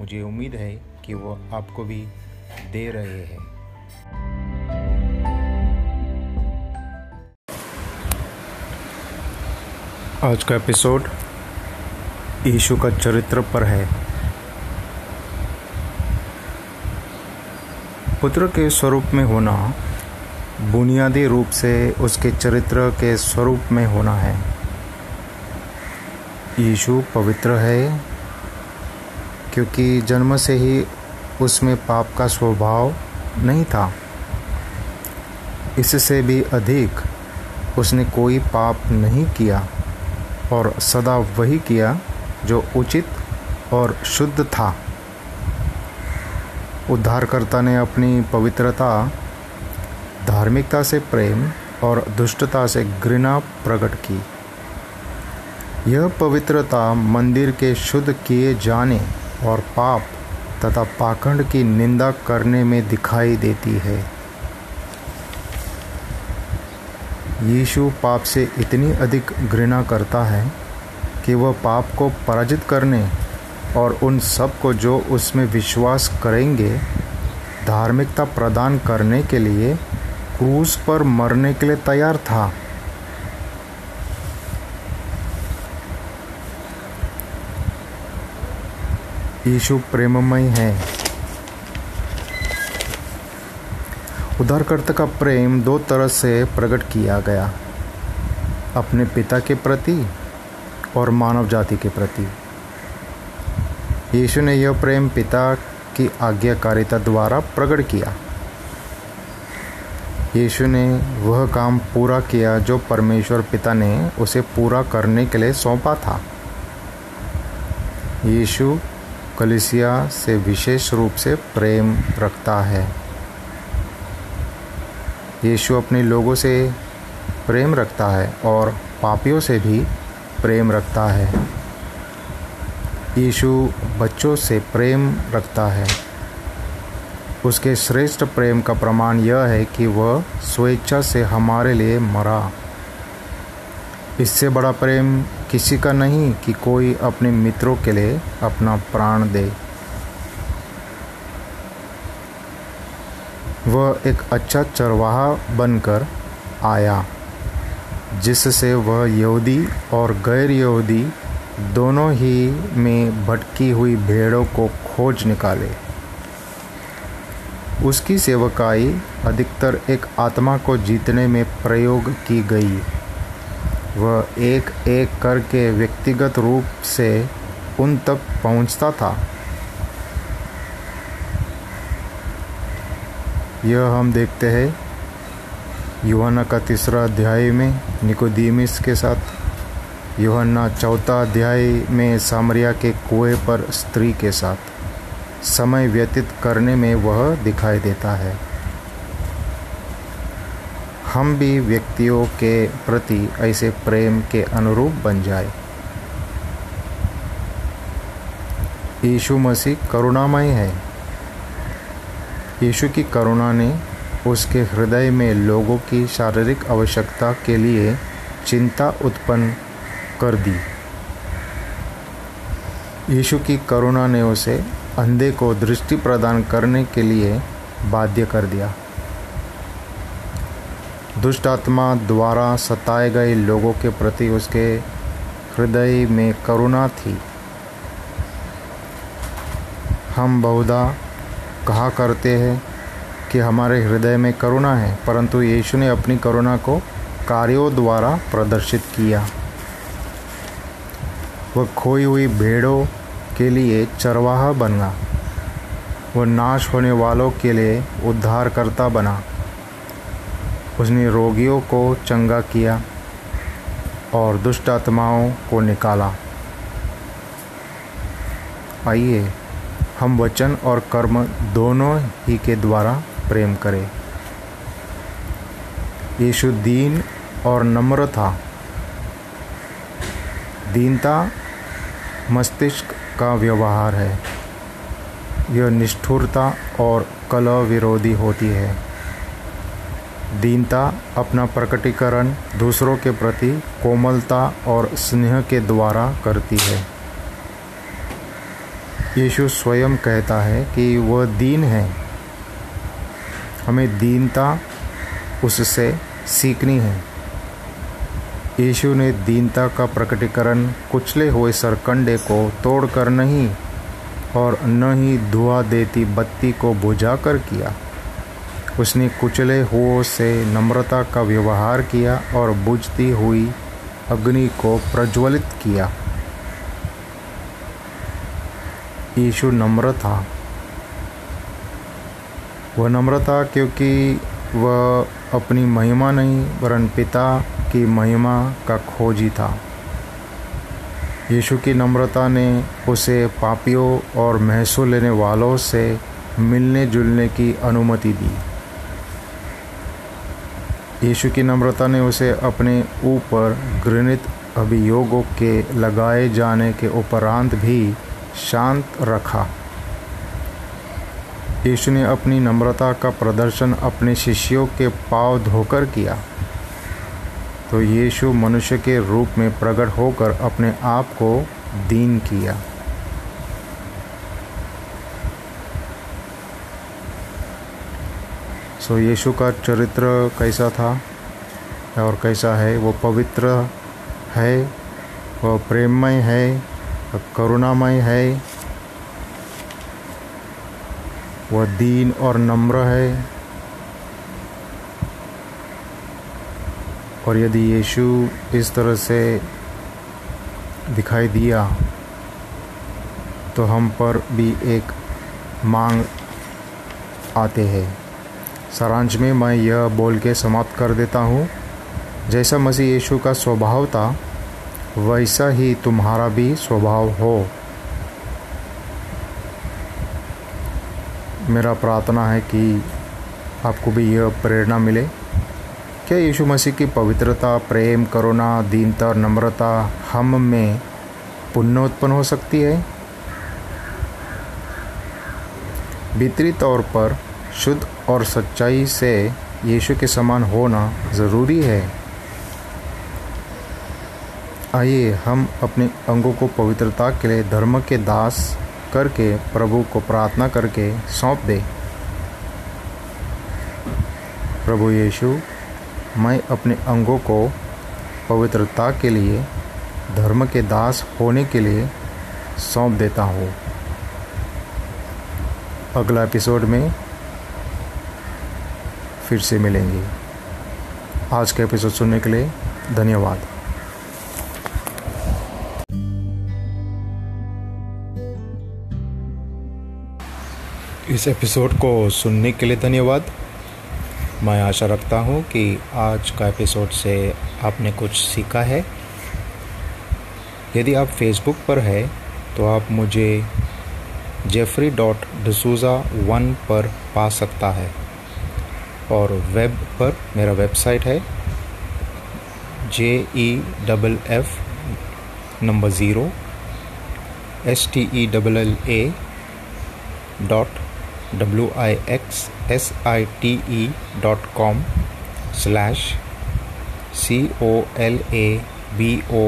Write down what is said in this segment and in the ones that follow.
मुझे उम्मीद है कि वो आपको भी दे रहे हैं। आज का एपिसोड यीशु का चरित्र पर है। पुत्र के स्वरूप में होना, बुनियादी रूप से उसके चरित्र के स्वरूप में होना है। यीशु पवित्र है क्योंकि जन्म से ही उसमें पाप का स्वभाव नहीं था। इससे भी अधिक उसने कोई पाप नहीं किया और सदा वही किया जो उचित और शुद्ध था। उद्धारकर्ता ने अपनी पवित्रता, धार्मिकता से प्रेम और दुष्टता से घृणा प्रकट की। यह पवित्रता मंदिर के शुद्ध किए जाने और पाप तथा पाखंड की निंदा करने में दिखाई देती है। यीशु पाप से इतनी अधिक घृणा करता है कि वह पाप को पराजित करने और उन सबको जो उसमें विश्वास करेंगे, धार्मिकता प्रदान करने के लिए क्रूस पर मरने के लिए तैयार था। यीशु प्रेममय है। उद्धारकर्ता का प्रेम दो तरह से प्रकट किया गया। अपने पिता के प्रति और मानव जाति के प्रति। यीशु ने यह प्रेम पिता की आज्ञाकारिता द्वारा प्रकट किया। यीशु ने वह काम पूरा किया जो परमेश्वर पिता ने उसे पूरा करने के लिए सौंपा था। यीशु कलिसिया से विशेष रूप से प्रेम रखता है। यीशु अपने लोगों से प्रेम रखता है और पापियों से भी प्रेम रखता है। यीशु बच्चों से प्रेम रखता है। उसके श्रेष्ठ प्रेम का प्रमाण यह है कि वह स्वेच्छा से हमारे लिए मरा। इससे बड़ा प्रेम किसी का नहीं कि कोई अपने मित्रों के लिए अपना प्राण दे। वह एक अच्छा चरवाहा बनकर आया, जिससे वह यहूदी और गैर यहूदी दोनों ही में भटकी हुई भेड़ों को खोज निकाले। उसकी सेवकाई अधिकतर एक आत्मा को जीतने में प्रयोग की गई। वह एक एक करके व्यक्तिगत रूप से उन तक पहुँचता था। यह हम देखते हैं। युवाना का तीसरा अध्याय में निकोदीमिस के साथ। युवाना चौथा अध्याय में सामरिया के कुएँ पर स्त्री के साथ। समय व्यतीत करने में वह दिखाई देता है। हम भी व्यक्तियों के प्रति ऐसे प्रेम के अनुरूप बन जाए। यीशु मसीह करुणामय है। यीशु की करुणा ने उसके हृदय में लोगों की शारीरिक आवश्यकता के लिए चिंता उत्पन्न कर दी। यीशु की करुणा ने उसे अंधे को दृष्टि प्रदान करने के लिए बाध्य कर दिया। दुष्ट आत्मा द्वारा सताए गए लोगों के प्रति उसके हृदय में करुणा थी। हम बहुधा कहा करते हैं कि हमारे हृदय में करुणा है, परंतु यीशु ने अपनी करुणा को कार्यों द्वारा प्रदर्शित किया। वह खोई हुई भेड़ों के लिए चरवाहा बना, वह नाश होने वालों के लिए उद्धारकर्ता बना। उसने रोगियों को चंगा किया और दुष्ट आत्माओं को निकाला। आइए, हम वचन और कर्म दोनों ही के द्वारा प्रेम करें। यीशु दीन और नम्र था दीनता मस्तिष्क का व्यवहार है। यह निष्ठुरता और कलह विरोधी होती है। दीनता, अपना प्रकटीकरण दूसरों के प्रति कोमलता और स्नेह के द्वारा करती है। यीशु स्वयं कहता है कि वह दीन है। हमें दीनता उससे सीखनी है। यीशु ने दीनता का प्रकटीकरण कुचले हुए सरकंडे को तोड़कर नहीं और न ही धुआँ देती बत्ती को बुझाकर किया। उसने कुचले हुओं से नम्रता का व्यवहार किया और बुझती हुई अग्नि को प्रज्वलित किया। यीशु नम्र था। वह नम्रता क्योंकि वह अपनी महिमा नहीं, वरन पिता की महिमा का खोजी था। यीशु की नम्रता ने उसे पापियों और महसूल लेने वालों से मिलने जुलने की अनुमति दी। यीशु की नम्रता ने उसे अपने ऊपर घृणित अभियोगों के लगाए जाने के उपरांत भी शांत रखा। यीशु ने अपनी नम्रता का प्रदर्शन अपने शिष्यों के पाव धोकर किया। तो यीशु मनुष्य के रूप में प्रकट होकर अपने आप को दीन किया। सो यीशु का चरित्र कैसा था? और कैसा है? वो पवित्र है? वह प्रेममय है? करुणामय है? वह दीन और नम्र है? और यदि यीशु इस तरह से दिखाई दिया तो हम पर भी एक मांग आते हैं। सारांश में मैं यह बोल के समाप्त कर देता हूँ। जैसा मसीह यीशु का स्वभाव था, वैसा ही तुम्हारा भी स्वभाव हो। मेरा प्रार्थना है कि आपको भी यह प्रेरणा मिले। क्या यीशु मसीह की पवित्रता, प्रेम, करुणा, दीनता नम्रता हम में पुण्य उत्पन्न हो सकती है? भीतरी तौर पर शुद्ध और सच्चाई से यीशु के समान होना ज़रूरी है। आइए हम अपने अंगों को पवित्रता के लिए धर्म के दास करके, प्रभु को प्रार्थना करके सौंप दे। प्रभु यीशु, मैं अपने अंगों को पवित्रता के लिए, धर्म के दास होने के लिए सौंप देता हूँ। अगला एपिसोड में फिर से मिलेंगे। आज का एपिसोड सुनने के लिए धन्यवाद। इस एपिसोड को सुनने के लिए धन्यवाद। मैं आशा रखता हूँ कि आज का एपिसोड से आपने कुछ सीखा है। यदि आप फेसबुक पर है तो आप मुझे जेफरी डॉट डसूज़ा वन पर पा सकता है। और वेब पर मेरा वेबसाइट है J E double F number zero S T E double L A dot W I X S I T E dot com slash C O L A B O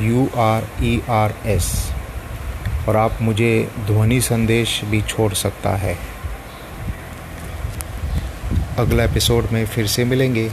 U R E R S और आप मुझे ध्वनि संदेश भी छोड़ सकता है। अगला एपिसोड में फिर से मिलेंगे।